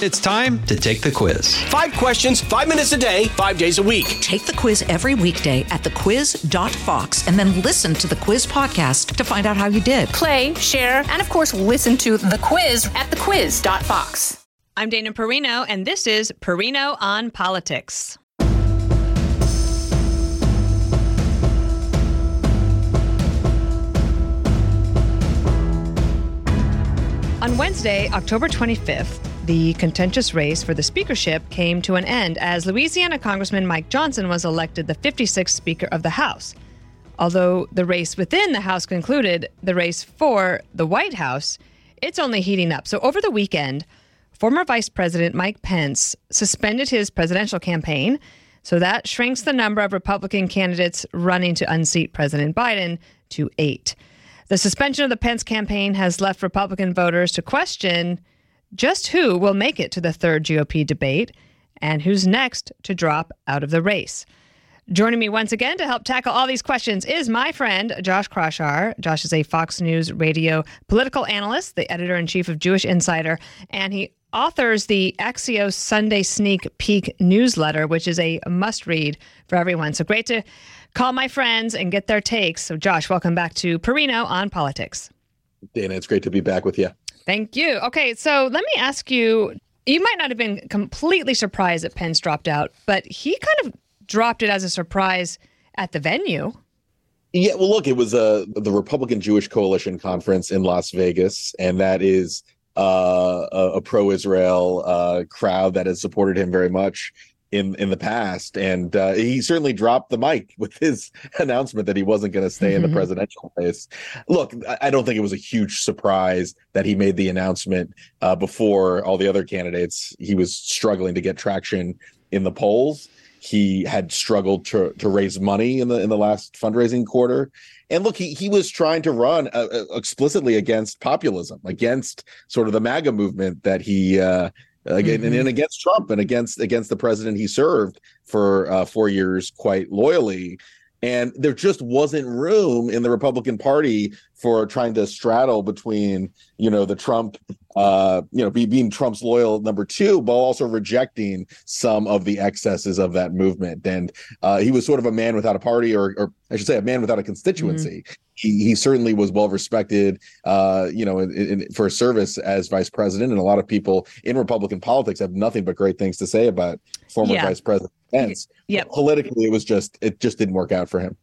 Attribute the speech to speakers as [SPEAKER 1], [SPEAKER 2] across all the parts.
[SPEAKER 1] It's time to take the quiz.
[SPEAKER 2] Five questions, five minutes a day, five days a week.
[SPEAKER 3] Take the quiz every weekday at thequiz.fox and then listen to the quiz podcast to find out how you did.
[SPEAKER 4] Play, share, and of course, listen to the quiz at thequiz.fox.
[SPEAKER 5] I'm Dana Perino, and this is Perino on Politics. On Wednesday, October 25th, the contentious race for the speakership came to an end as Louisiana Congressman Mike Johnson was elected the 56th Speaker of the House. Although the race within the House concluded, the race for the White House, it's only heating up. So over the weekend, former Vice President Mike Pence suspended his presidential campaign. So that shrinks the number of Republican candidates running to unseat President Biden to eight. The suspension of the Pence campaign has left Republican voters to question just who will make it to the third GOP debate and who's next to drop out of the race. Joining me once again to help tackle all these questions is my friend Josh Kraushaar. Josh is a Fox News radio political analyst, the editor in chief of Jewish Insider, and he authors the Axios Sunday Sneak Peek newsletter, which is a must read for everyone. So great to call my friends and get their takes. So, Josh, welcome back to Perino on Politics.
[SPEAKER 6] Dana, it's great to be back with you.
[SPEAKER 5] Thank you. Okay, so let me ask you you might not have been completely surprised that Pence dropped out, but he kind of dropped it as a surprise at the venue.
[SPEAKER 6] Yeah, well, look, it was uh, the Republican Jewish Coalition conference in Las Vegas, and that is uh, a, a pro-Israel uh, crowd that has supported him very much in in the past, and uh, he certainly dropped the mic with his announcement that he wasn't going to stay in the mm-hmm. presidential race. Look, I don't think it was a huge surprise that he made the announcement uh, before all the other candidates. He was struggling to get traction in the polls. He had struggled to to raise money in the in the last fundraising quarter. And look, he he was trying to run uh, uh explicitly against populism, against sort of the MAGA movement that he uh, again mm-hmm. and, against Trump and against against the president he served for uh, four years quite loyally. And there just wasn't room in the Republican Party for trying to straddle between, you know, the Trump, uh, you know, be, being Trump's loyal number two, but also rejecting some of the excesses of that movement. And uh, he was sort of a man without a party, or, or I should say, a man without a constituency. Mm-hmm he, he certainly was well respected, uh, you know, in, in, for service as vice president. And a lot of people in Republican politics have nothing but great things to say about former yeah. vice president Pence.
[SPEAKER 5] Yeah.
[SPEAKER 6] Politically, it was just it just didn't work out for him.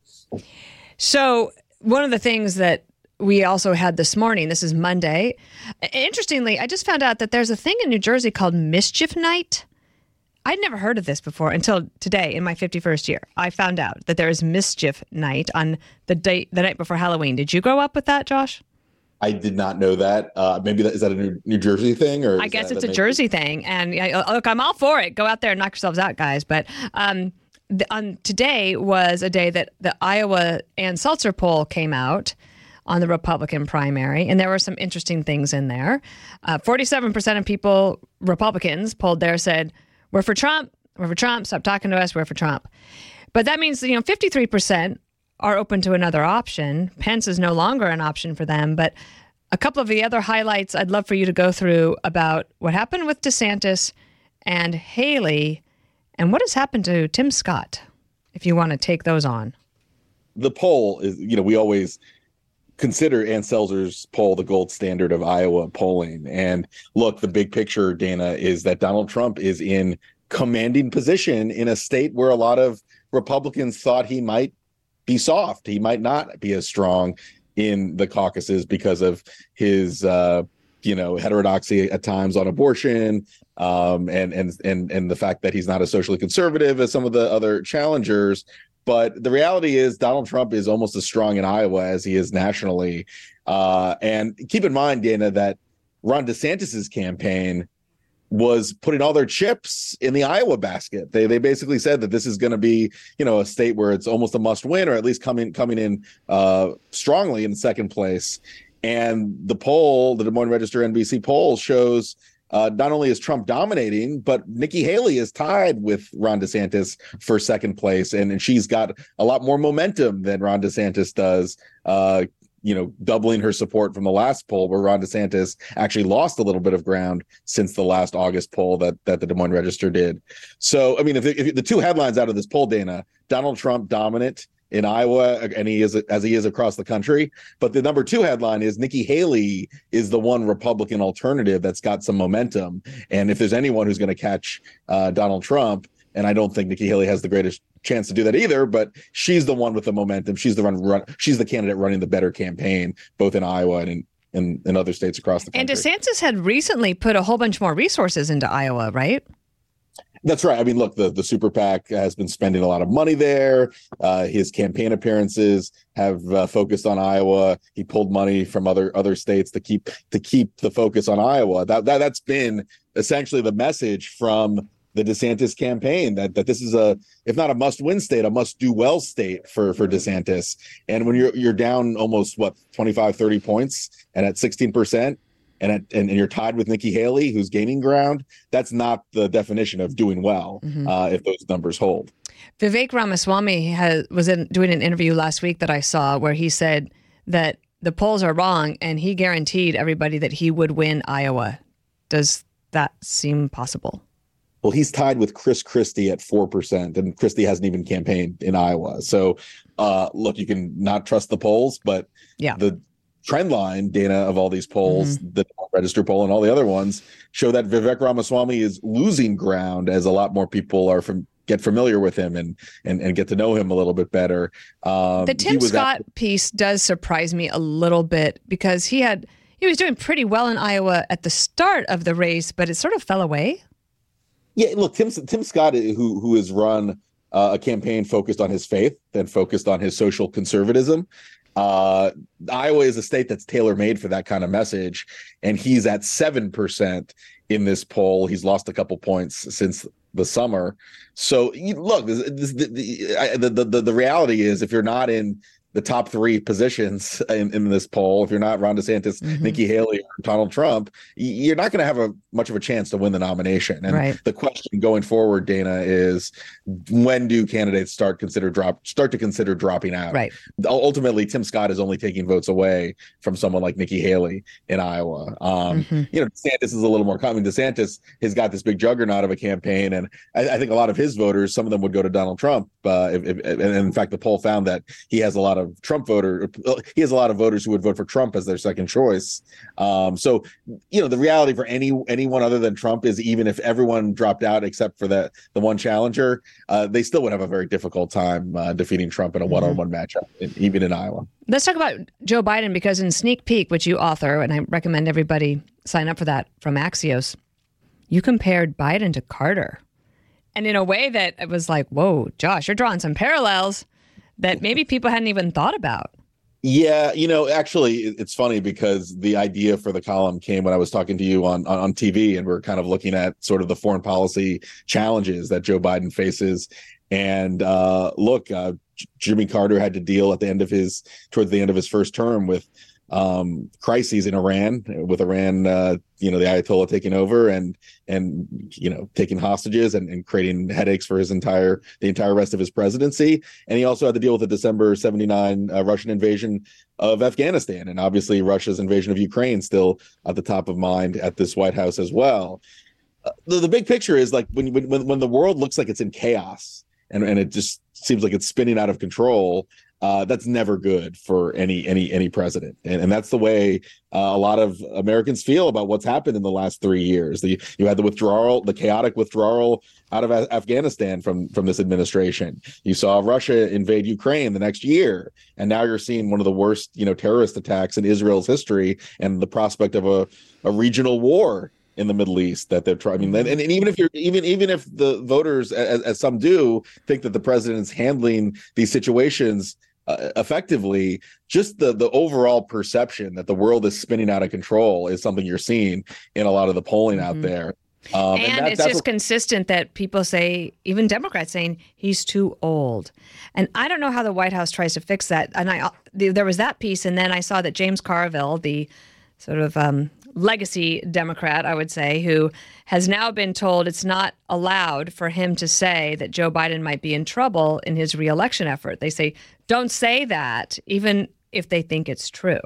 [SPEAKER 5] So one of the things that we also had this morning. This is Monday. Interestingly, I just found out that there's a thing in New Jersey called Mischief Night. I'd never heard of this before until today in my 51st year. I found out that there is mischief night on the date the night before Halloween. Did you grow up with that, Josh?
[SPEAKER 6] I did not know that. Uh, maybe that is that a New, New Jersey thing, or
[SPEAKER 5] I guess
[SPEAKER 6] that,
[SPEAKER 5] it's that a Jersey thing. And look, I'm all for it. Go out there and knock yourselves out, guys. But um, the, on today was a day that the Iowa Ann Selzer poll came out on the Republican primary, and there were some interesting things in there. Uh, 47% of people, Republicans polled there, said we're for Trump. We're for Trump. Stop talking to us. We're for Trump. But that means, you know, 53% are open to another option. Pence is no longer an option for them. But a couple of the other highlights I'd love for you to go through about what happened with DeSantis and Haley and what has happened to Tim Scott, if you want to take those on.
[SPEAKER 6] The poll is, you know, we always consider Ann Selzer's poll the gold standard of Iowa polling. And look, the big picture, Dana, is that Donald Trump is in commanding position in a state where a lot of Republicans thought he might be soft. He might not be as strong in the caucuses because of his uh, you know heterodoxy at times on abortion um, and and and and the fact that he's not as socially conservative as some of the other challengers but the reality is, Donald Trump is almost as strong in Iowa as he is nationally. Uh, and keep in mind, Dana, that Ron DeSantis's campaign was putting all their chips in the Iowa basket. They they basically said that this is going to be, you know, a state where it's almost a must win, or at least coming coming in uh, strongly in second place. And the poll, the Des Moines Register NBC poll shows uh, not only is Trump dominating, but Nikki Haley is tied with Ron DeSantis for second place, and, and she's got a lot more momentum than Ron DeSantis does. Uh, you know, doubling her support from the last poll, where Ron DeSantis actually lost a little bit of ground since the last August poll that that the Des Moines Register did. So, I mean, if, if the two headlines out of this poll, Dana, Donald Trump dominant in Iowa, and he is as he is across the country. But the number two headline is Nikki Haley is the one Republican alternative that's got some momentum. And if there's anyone who's going to catch uh, Donald Trump, and I don't think Nikki Haley has the greatest chance to do that either, but she's the one with the momentum. She's the run, run she's the candidate running the better campaign, both in Iowa and in, in, in other states across the country.
[SPEAKER 5] And DeSantis had recently put a whole bunch more resources into Iowa, right?
[SPEAKER 6] That's right. I mean, look, the, the super PAC has been spending a lot of money there. Uh, his campaign appearances have uh, focused on Iowa. He pulled money from other other states to keep to keep the focus on Iowa. That, that that's been essentially the message from the DeSantis campaign that that this is a if not a must win state, a must do well state for for DeSantis. And when you're you're down almost what 25 30 points and at 16%, and, at, and, and you're tied with Nikki Haley, who's gaining ground, that's not the definition of doing well mm-hmm. uh, if those numbers hold.
[SPEAKER 5] Vivek Ramaswamy has, was in, doing an interview last week that I saw where he said that the polls are wrong, and he guaranteed everybody that he would win Iowa. Does that seem possible?
[SPEAKER 6] Well, he's tied with Chris Christie at four percent, and Christie hasn't even campaigned in Iowa. So, uh, look, you can not trust the polls, but
[SPEAKER 5] yeah,
[SPEAKER 6] the trend line, Dana, of all these polls, mm-hmm. the register poll and all the other ones, show that Vivek Ramaswamy is losing ground as a lot more people are from get familiar with him and and, and get to know him a little bit better.
[SPEAKER 5] Um, the Tim Scott at- piece does surprise me a little bit because he had he was doing pretty well in Iowa at the start of the race, but it sort of fell away.
[SPEAKER 6] Yeah, look, Tim Tim Scott, who who has run uh, a campaign focused on his faith and focused on his social conservatism, uh, Iowa is a state that's tailor made for that kind of message, and he's at seven percent in this poll. He's lost a couple points since the summer. So look, this, this, the, the, the the reality is, if you're not in the top three positions in, in this poll, if you're not Ron DeSantis, mm-hmm. Nikki Haley, or Donald Trump, you're not going to have a much of a chance to win the nomination. And
[SPEAKER 5] right.
[SPEAKER 6] the question going forward, Dana, is when do candidates start consider drop start to consider dropping out?
[SPEAKER 5] Right.
[SPEAKER 6] Ultimately, Tim Scott is only taking votes away from someone like Nikki Haley in Iowa. Um, mm-hmm. You know, DeSantis is a little more common. DeSantis has got this big juggernaut of a campaign, and I, I think a lot of his voters, some of them would go to Donald Trump. Uh, if, if, and in fact, the poll found that he has a lot of of Trump voter. He has a lot of voters who would vote for Trump as their second choice. Um, so, you know, the reality for any anyone other than Trump is even if everyone dropped out except for the the one challenger, uh, they still would have a very difficult time uh, defeating Trump in a one on one matchup, in, even in Iowa.
[SPEAKER 5] Let's talk about Joe Biden because in Sneak Peek, which you author, and I recommend everybody sign up for that from Axios, you compared Biden to Carter. And in a way that it was like, whoa, Josh, you're drawing some parallels that maybe people hadn't even thought about.
[SPEAKER 6] Yeah, you know, actually, it's funny because the idea for the column came when I was talking to you on, on, on TV, and we are kind of looking at sort of the foreign policy challenges that Joe Biden faces. And uh, look, uh, Jimmy Carter had to deal at the end of his towards the end of his first term with um, crises in Iran, with Iran, uh, you know, the Ayatollah taking over and and you know taking hostages and, and creating headaches for his entire the entire rest of his presidency. And he also had to deal with the December '79 uh, Russian invasion of Afghanistan, and obviously Russia's invasion of Ukraine still at the top of mind at this White House as well. Uh, the, the big picture is like when when when the world looks like it's in chaos and and it just seems like it's spinning out of control uh, that's never good for any any any president, and, and that's the way uh, a lot of Americans feel about what's happened in the last three years. The, you had the withdrawal, the chaotic withdrawal out of a- Afghanistan from from this administration. You saw Russia invade Ukraine the next year, and now you're seeing one of the worst you know terrorist attacks in Israel's history, and the prospect of a a regional war in the Middle East that they're trying. I mean, and, and, even if you're even even if the voters, as, as some do, think that the president's handling these situations uh, effectively just the the overall perception that the world is spinning out of control is something you're seeing in a lot of the polling mm-hmm. out there.
[SPEAKER 5] Um, and, and that, it's just what, consistent that people say even democrats saying he's too old. And i don't know how the white house tries to fix that. And i uh, there was that piece and then i saw that james carville the sort of um, legacy Democrat, I would say, who has now been told it's not allowed for him to say that Joe Biden might be in trouble in his reelection effort. They say, don't say that, even if they think it's true.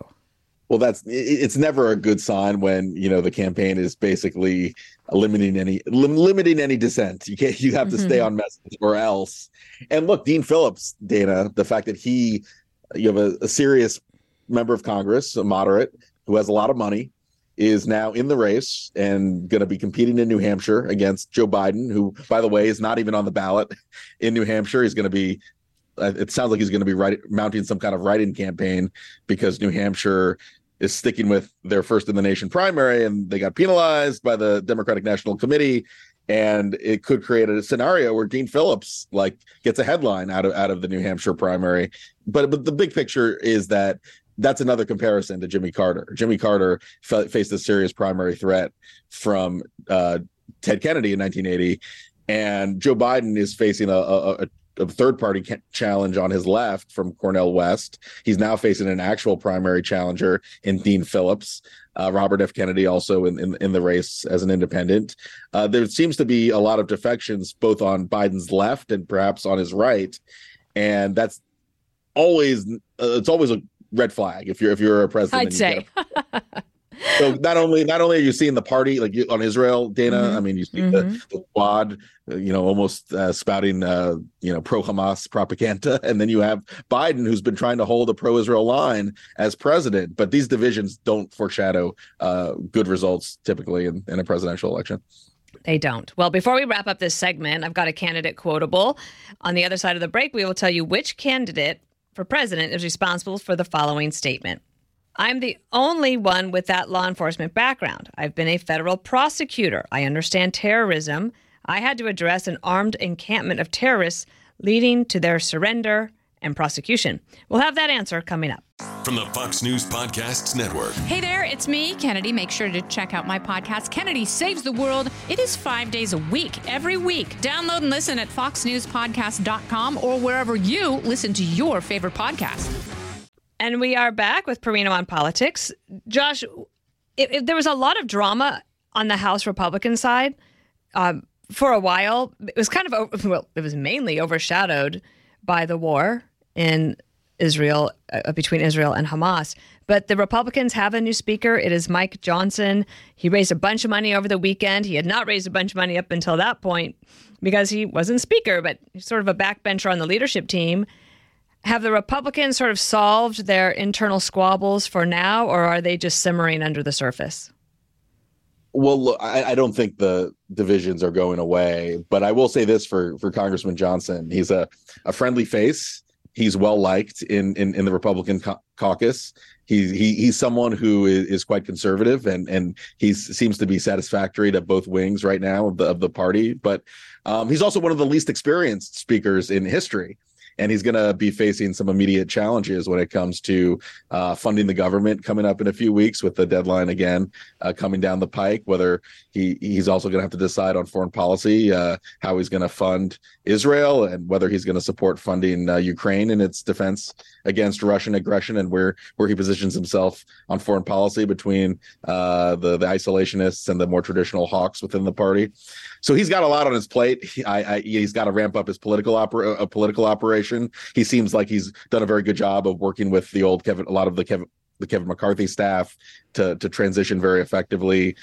[SPEAKER 6] Well, that's it's never a good sign when you know the campaign is basically limiting any lim- limiting any dissent. You can't you have to stay mm-hmm. on message or else. And look, Dean Phillips, Dana, the fact that he you have a, a serious member of Congress, a moderate who has a lot of money, is now in the race and going to be competing in New Hampshire against Joe Biden, who, by the way, is not even on the ballot in New Hampshire. He's going to be uh, it sounds like he's going to be mounting some kind of write-in campaign because New Hampshire is sticking with their first in the nation primary and they got penalized by the Democratic National Committee and it could create a scenario where Dean Phillips like gets a headline out of out of the New Hampshire primary but but the big picture is that that's another comparison to Jimmy Carter. Jimmy Carter faced a serious primary threat from uh, Ted Kennedy in 1980 and Joe Biden is facing a, a, a third party challenge on his left from Cornel West. He's now facing an actual primary challenger in Dean Phillips. Uh, Robert F. Kennedy also in, in, in the race as an independent. Uh, there seems to be a lot of defections both on Biden's left and perhaps on his right, and that's always uh, it's always a red flag if you're if you're a president.
[SPEAKER 5] I'd say.
[SPEAKER 6] so not only not only are you seeing the party like you, on Israel, Dana. Mm-hmm. I mean, you see mm-hmm. the, the quad, uh, you know, almost uh, spouting, uh, you know, pro Hamas propaganda, and then you have Biden, who's been trying to hold a pro-Israel line as president. But these divisions don't foreshadow uh, good results typically in, in a presidential election.
[SPEAKER 5] They don't. Well, before we wrap up this segment, I've got a candidate quotable. On the other side of the break, we will tell you which candidate for president is responsible for the following statement. I'm the only one with that law enforcement background. I've been a federal prosecutor. I understand terrorism. I had to address an armed encampment of terrorists leading to their surrender and prosecution. We'll have that answer coming up.
[SPEAKER 7] From the Fox News Podcasts Network.
[SPEAKER 4] Hey there, it's me, Kennedy. Make sure to check out my podcast, Kennedy Saves the World. It is five days a week, every week. Download and listen at foxnewspodcast.com or wherever you listen to your favorite podcast.
[SPEAKER 5] And we are back with Perino on politics. Josh, it, it, there was a lot of drama on the House Republican side um, for a while. It was kind of, well, it was mainly overshadowed by the war in Israel, uh, between Israel and Hamas. But the Republicans have a new speaker. It is Mike Johnson. He raised a bunch of money over the weekend. He had not raised a bunch of money up until that point because he wasn't speaker, but he's sort of a backbencher on the leadership team. Have the Republicans sort of solved their internal squabbles for now, or are they just simmering under the surface?
[SPEAKER 6] Well, look, I, I, don't think the divisions are going away, but I will say this for for Congressman Johnson: he's a a friendly face. He's well liked in in, in the Republican caucus. He's he, he's someone who is, is quite conservative, and and he seems to be satisfactory to both wings right now of the of the party. But um, he's also one of the least experienced speakers in history and he's going to be facing some immediate challenges when it comes to uh, funding the government coming up in a few weeks with the deadline again uh, coming down the pike. Whether he he's also going to have to decide on foreign policy, uh, how he's going to fund Israel, and whether he's going to support funding uh, Ukraine in its defense against Russian aggression, and where where he positions himself on foreign policy between uh, the the isolationists and the more traditional hawks within the party. So he's got a lot on his plate. He, I, I, he's got to ramp up his political opera, a political operation. He seems like he's done a very good job of working with the old Kevin, a lot of the Kevin, the Kevin McCarthy staff to to transition very effectively.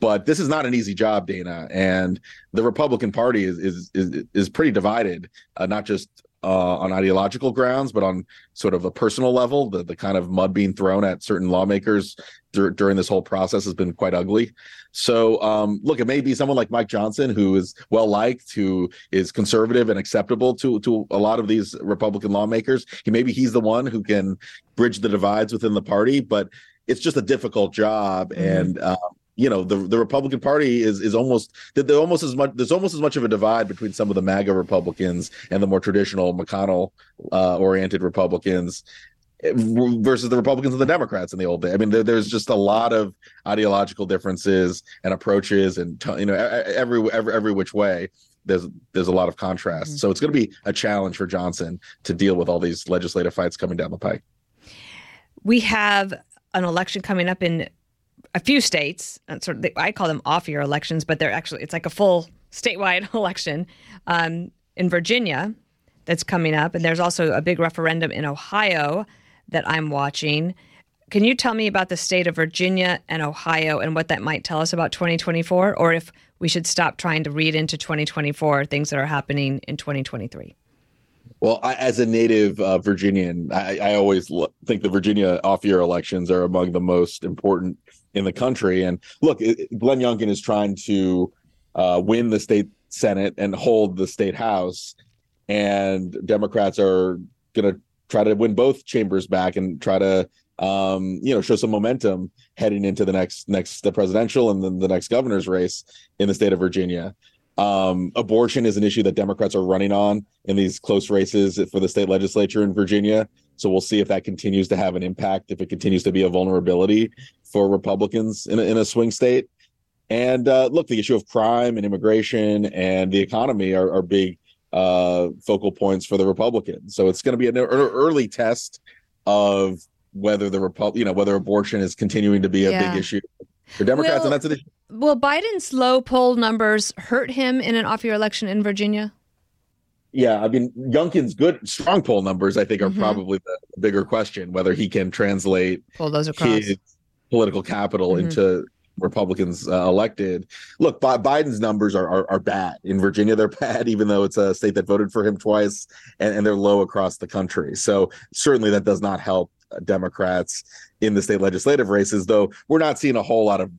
[SPEAKER 6] But this is not an easy job, Dana, and the Republican Party is is is, is pretty divided, uh, not just uh, on ideological grounds, but on sort of a personal level. The the kind of mud being thrown at certain lawmakers dur- during this whole process has been quite ugly. So, um, look, it may be someone like Mike Johnson who is well liked, who is conservative and acceptable to to a lot of these Republican lawmakers. He maybe he's the one who can bridge the divides within the party, but it's just a difficult job, mm-hmm. and um, you know the the Republican Party is is almost there's almost as much there's almost as much of a divide between some of the MAGA Republicans and the more traditional McConnell uh, oriented Republicans eh, versus the Republicans and the Democrats in the old day. I mean, there, there's just a lot of ideological differences and approaches, and you know, every every every which way. There's there's a lot of contrast. Mm-hmm. So it's going to be a challenge for Johnson to deal with all these legislative fights coming down the pike.
[SPEAKER 5] We have an election coming up in a few states. Sort of, I call them off-year elections, but they're actually it's like a full statewide election um, in Virginia that's coming up, and there's also a big referendum in Ohio that I'm watching. Can you tell me about the state of Virginia and Ohio and what that might tell us about 2024, or if we should stop trying to read into 2024 things that are happening in 2023?
[SPEAKER 6] Well, I, as a native uh, Virginian, I, I always think the Virginia off-year elections are among the most important in the country. And look, it, Glenn Youngkin is trying to uh, win the state senate and hold the state house, and Democrats are going to try to win both chambers back and try to um, you know show some momentum heading into the next next the presidential and then the next governor's race in the state of Virginia. Um, abortion is an issue that Democrats are running on in these close races for the state legislature in Virginia. So we'll see if that continues to have an impact, if it continues to be a vulnerability for Republicans in a, in a swing state. And uh, look, the issue of crime and immigration and the economy are, are big uh, focal points for the Republicans. So it's going to be an early test of whether the Repub- you know, whether abortion is continuing to be a
[SPEAKER 5] Yeah.
[SPEAKER 6] big issue for Democrats,
[SPEAKER 5] Will-
[SPEAKER 6] and that's an issue.
[SPEAKER 5] Will Biden's low poll numbers hurt him in an off year election in Virginia?
[SPEAKER 6] Yeah, I mean, Youngkin's good, strong poll numbers. I think are
[SPEAKER 5] Mhm.
[SPEAKER 6] probably the bigger question whether he can translate
[SPEAKER 5] Pull those across.
[SPEAKER 6] his political capital
[SPEAKER 5] Mhm.
[SPEAKER 6] into Republicans uh, elected. Look, Bi- Biden's numbers are, are are bad in Virginia. They're bad, even though it's a state that voted for him twice, and, and they're low across the country. So certainly that does not help uh, Democrats in the state legislative races. Though we're not seeing a whole lot of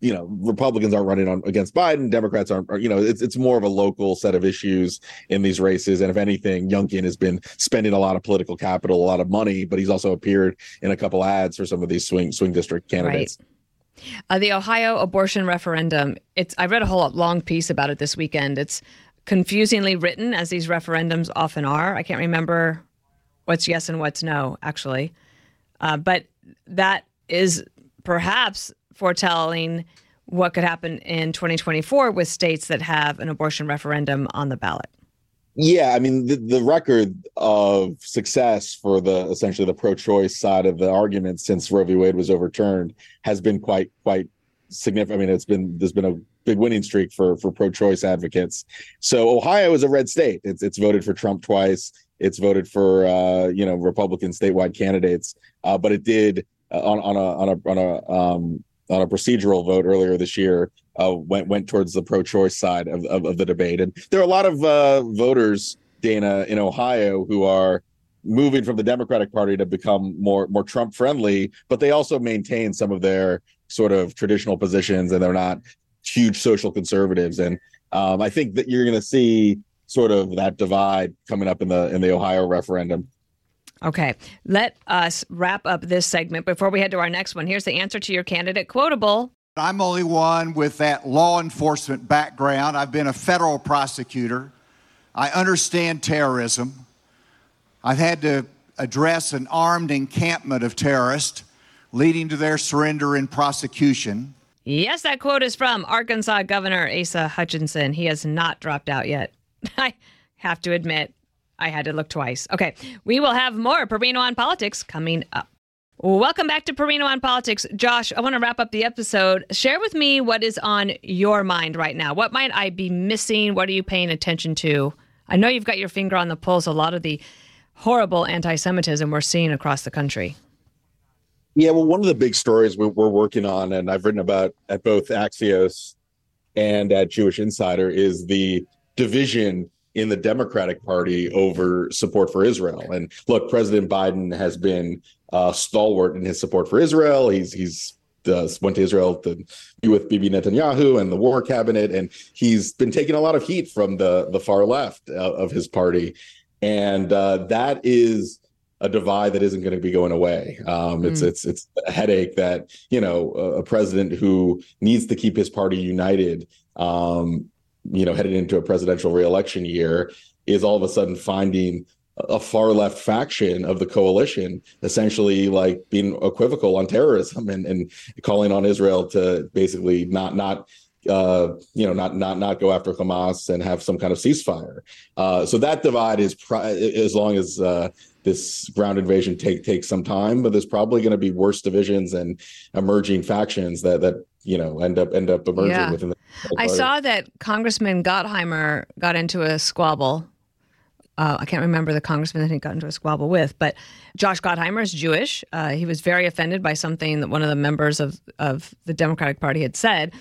[SPEAKER 6] you know republicans aren't running on against biden democrats aren't are, you know it's it's more of a local set of issues in these races and if anything youngkin has been spending a lot of political capital a lot of money but he's also appeared in a couple ads for some of these swing swing district candidates
[SPEAKER 5] Uh, the Ohio abortion referendum. It's I read a whole long piece about it this weekend. It's confusingly written, as these referendums often are. I can't remember what's yes and what's no, actually, uh, but that is perhaps foretelling what could happen in 2024 with states that have an abortion referendum on the ballot.
[SPEAKER 6] Yeah, I mean the, the record of success for the essentially the pro-choice side of the argument since Roe v. Wade was overturned has been quite quite significant. I mean, it's been there's been a big winning streak for for pro-choice advocates. So Ohio is a red state. It's it's voted for Trump twice. It's voted for uh, you know Republican statewide candidates, uh, but it did uh, on on a on a on a um, on a procedural vote earlier this year uh, went went towards the pro-choice side of, of, of the debate. And there are a lot of uh, voters, Dana, in Ohio who are moving from the Democratic Party to become more more Trump friendly, but they also maintain some of their sort of traditional positions, and they're not huge social conservatives. And um, I think that you're going to see sort of that divide coming up in the in the Ohio referendum.
[SPEAKER 5] Okay, let us wrap up this segment before we head to our next one. Here's the answer to your candidate quotable.
[SPEAKER 8] I'm only one with that law enforcement background. I've been a federal prosecutor. I understand terrorism. I've had to address an armed encampment of terrorists, leading to their surrender and prosecution.
[SPEAKER 5] Yes, that quote is from Arkansas Governor Asa Hutchinson. He has not dropped out yet. I have to admit, I had to look twice. Okay, we will have more Perino on politics coming up. Welcome back to Perino on Politics. Josh, I want to wrap up the episode. Share with me what is on your mind right now. What might I be missing? What are you paying attention to? I know you've got your finger on the pulse, a lot of the horrible anti Semitism we're seeing across the country.
[SPEAKER 6] Yeah, well, one of the big stories we- we're working on, and I've written about at both Axios and at Jewish Insider, is the division in the Democratic Party over support for Israel. And look, President Biden has been uh, stalwart in his support for Israel. He's he's uh, went to Israel to be with Bibi Netanyahu and the War Cabinet, and he's been taking a lot of heat from the the far left uh, of his party, and uh, that is a divide that isn't going to be going away. Um, it's it's it's a headache that you know a, a president who needs to keep his party united, um, you know, headed into a presidential reelection year, is all of a sudden finding a far left faction of the coalition essentially like being equivocal on terrorism and, and calling on Israel to basically not not uh, you know not not not go after Hamas and have some kind of ceasefire. Uh, so that divide is as long as uh, this ground invasion take takes some time, but there's probably going to be worse divisions and emerging factions that that you know end up end up emerging
[SPEAKER 5] Yeah.
[SPEAKER 6] within the
[SPEAKER 5] I saw that Congressman Gottheimer got into a squabble uh, I can't remember the congressman that he got into a squabble with, but Josh Gottheimer is Jewish. Uh, he was very offended by something that one of the members of, of the Democratic Party had said.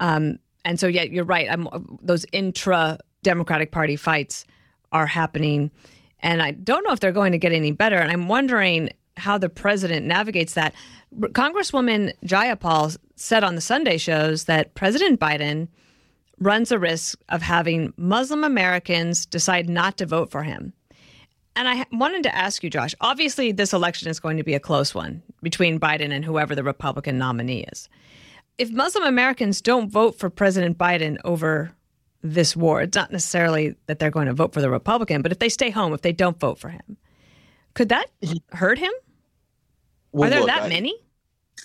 [SPEAKER 5] Um, and so, yeah, you're right. I'm, those intra Democratic Party fights are happening. And I don't know if they're going to get any better. And I'm wondering how the president navigates that. Congresswoman Jayapal said on the Sunday shows that President Biden runs a risk of having Muslim Americans decide not to vote for him. And I wanted to ask you, Josh. Obviously, this election is going to be a close one between Biden and whoever the Republican nominee is. If Muslim Americans don't vote for President Biden over this war, it's not necessarily that they're going to vote for the Republican, but if they stay home, if they don't vote for him, could that hurt him?
[SPEAKER 6] Well,
[SPEAKER 5] Are there
[SPEAKER 6] look,
[SPEAKER 5] that
[SPEAKER 6] I-
[SPEAKER 5] many?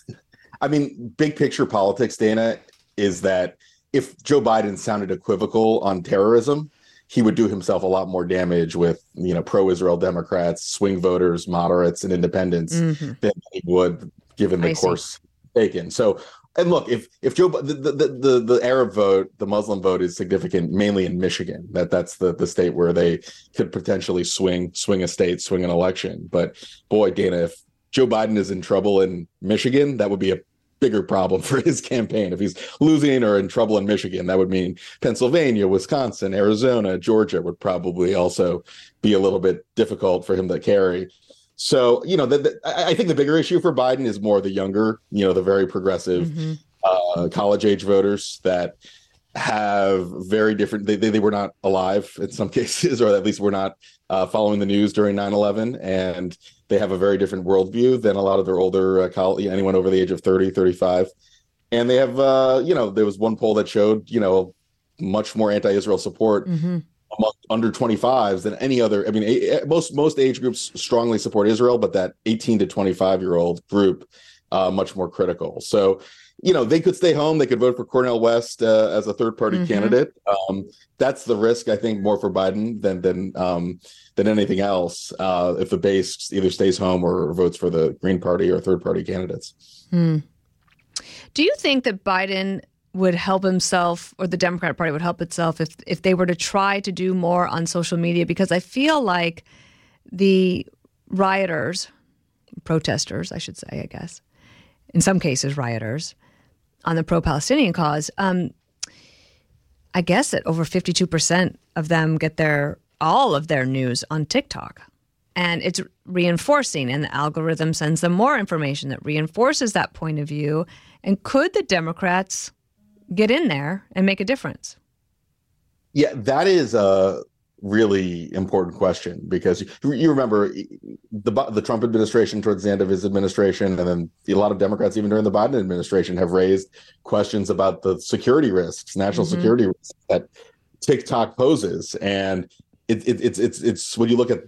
[SPEAKER 6] I mean, big picture politics, Dana, is that if Joe Biden sounded equivocal on terrorism, he would do himself a lot more damage with you know pro-Israel Democrats, swing voters, moderates, and independents
[SPEAKER 5] Mhm.
[SPEAKER 6] than he would given the
[SPEAKER 5] I see.
[SPEAKER 6] course taken. So, and look, if if Joe the, the the the Arab vote, the Muslim vote is significant, mainly in Michigan. That that's the the state where they could potentially swing swing a state, swing an election. But boy, Dana, if Joe Biden is in trouble in Michigan, that would be a bigger problem for his campaign. If he's losing or in trouble in Michigan, that would mean Pennsylvania, Wisconsin, Arizona, Georgia would probably also be a little bit difficult for him to carry. So, you know, the, the, I think the bigger issue for Biden is more the younger, you know, the very progressive
[SPEAKER 5] Mhm.
[SPEAKER 6] uh, college age voters that have very different they, they, they were not alive in some cases or at least were not uh, following the news during 9-11 and they have a very different worldview than a lot of their older uh, college anyone over the age of 30 35 and they have uh, you know there was one poll that showed you know much more anti-israel support
[SPEAKER 5] Mhm.
[SPEAKER 6] among under 25s than any other i mean a, a- most most age groups strongly support israel but that 18 to 25 year old group uh, much more critical so you know they could stay home they could vote for cornel west uh, as a third party
[SPEAKER 5] Mhm.
[SPEAKER 6] candidate um, that's the risk i think more for biden than than um, than anything else uh, if the base either stays home or votes for the green party or third party candidates
[SPEAKER 5] Hmm. Do you think that Biden would help himself or the Democratic Party would help itself if if they were to try to do more on social media because I feel like the rioters, protesters, I should say, I guess, in some cases rioters on the pro-Palestinian cause, um, I guess that over 52% of them get their all of their news on TikTok. And it's reinforcing, and the algorithm sends them more information that reinforces that point of view. And could the Democrats get in there and make a difference?
[SPEAKER 6] Yeah, that is a really important question because you, you remember the the Trump administration towards the end of his administration, and then a lot of Democrats, even during the Biden administration, have raised questions about the security risks, national
[SPEAKER 5] Mhm.
[SPEAKER 6] security risks that TikTok poses, and it, it, it's it's it's when you look at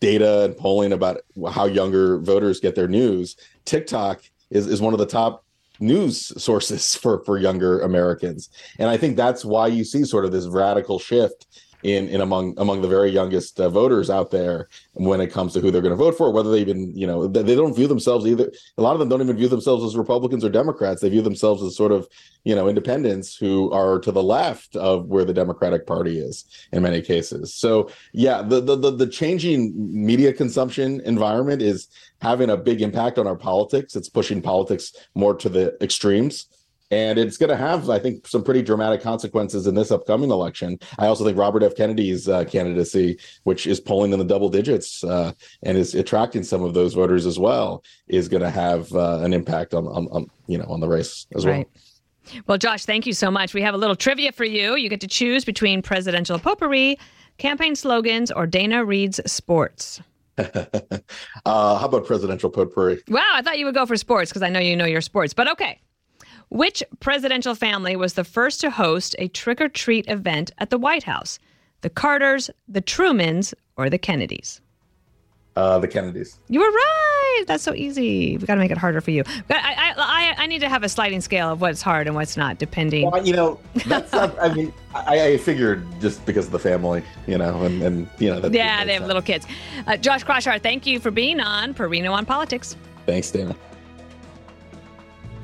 [SPEAKER 6] data and polling about how younger voters get their news, TikTok is is one of the top news sources for for younger Americans. And I think that's why you see sort of this radical shift in in among among the very youngest uh, voters out there when it comes to who they're going to vote for, whether they even you know they, don't view themselves either. A lot of them don't even view themselves as Republicans or Democrats. They view themselves as sort of you know independents who are to the left of where the Democratic Party is in many cases. So yeah, the the the, the changing media consumption environment is having a big impact on our politics. It's pushing politics more to the extremes. And it's going to have, I think, some pretty dramatic consequences in this upcoming election. I also think Robert F. Kennedy's uh, candidacy, which is polling in the double digits uh, and is attracting some of those voters as well, is going to have uh, an impact on, on, on, you know, on the race as well.
[SPEAKER 5] Right. Well, Josh, thank you so much. We have a little trivia for you. You get to choose between presidential potpourri, campaign slogans, or Dana Reed's sports.
[SPEAKER 6] uh, how about presidential potpourri?
[SPEAKER 5] Wow, I thought you would go for sports because I know you know your sports, but okay. Which presidential family was the first to host a trick or treat event at the White House? The Carters, the Trumans, or the Kennedys?
[SPEAKER 6] Uh, the Kennedys.
[SPEAKER 5] You were right. That's so easy. We got to make it harder for you. But I, I, I, I need to have a sliding scale of what's hard and what's not, depending.
[SPEAKER 6] Well, you know, that's not, I mean, I, I figured just because of the family, you know, and, and you know, that,
[SPEAKER 5] yeah,
[SPEAKER 6] that-
[SPEAKER 5] they have little kids. Uh, Josh Kraushaar, thank you for being on Perino on Politics.
[SPEAKER 6] Thanks, Dana.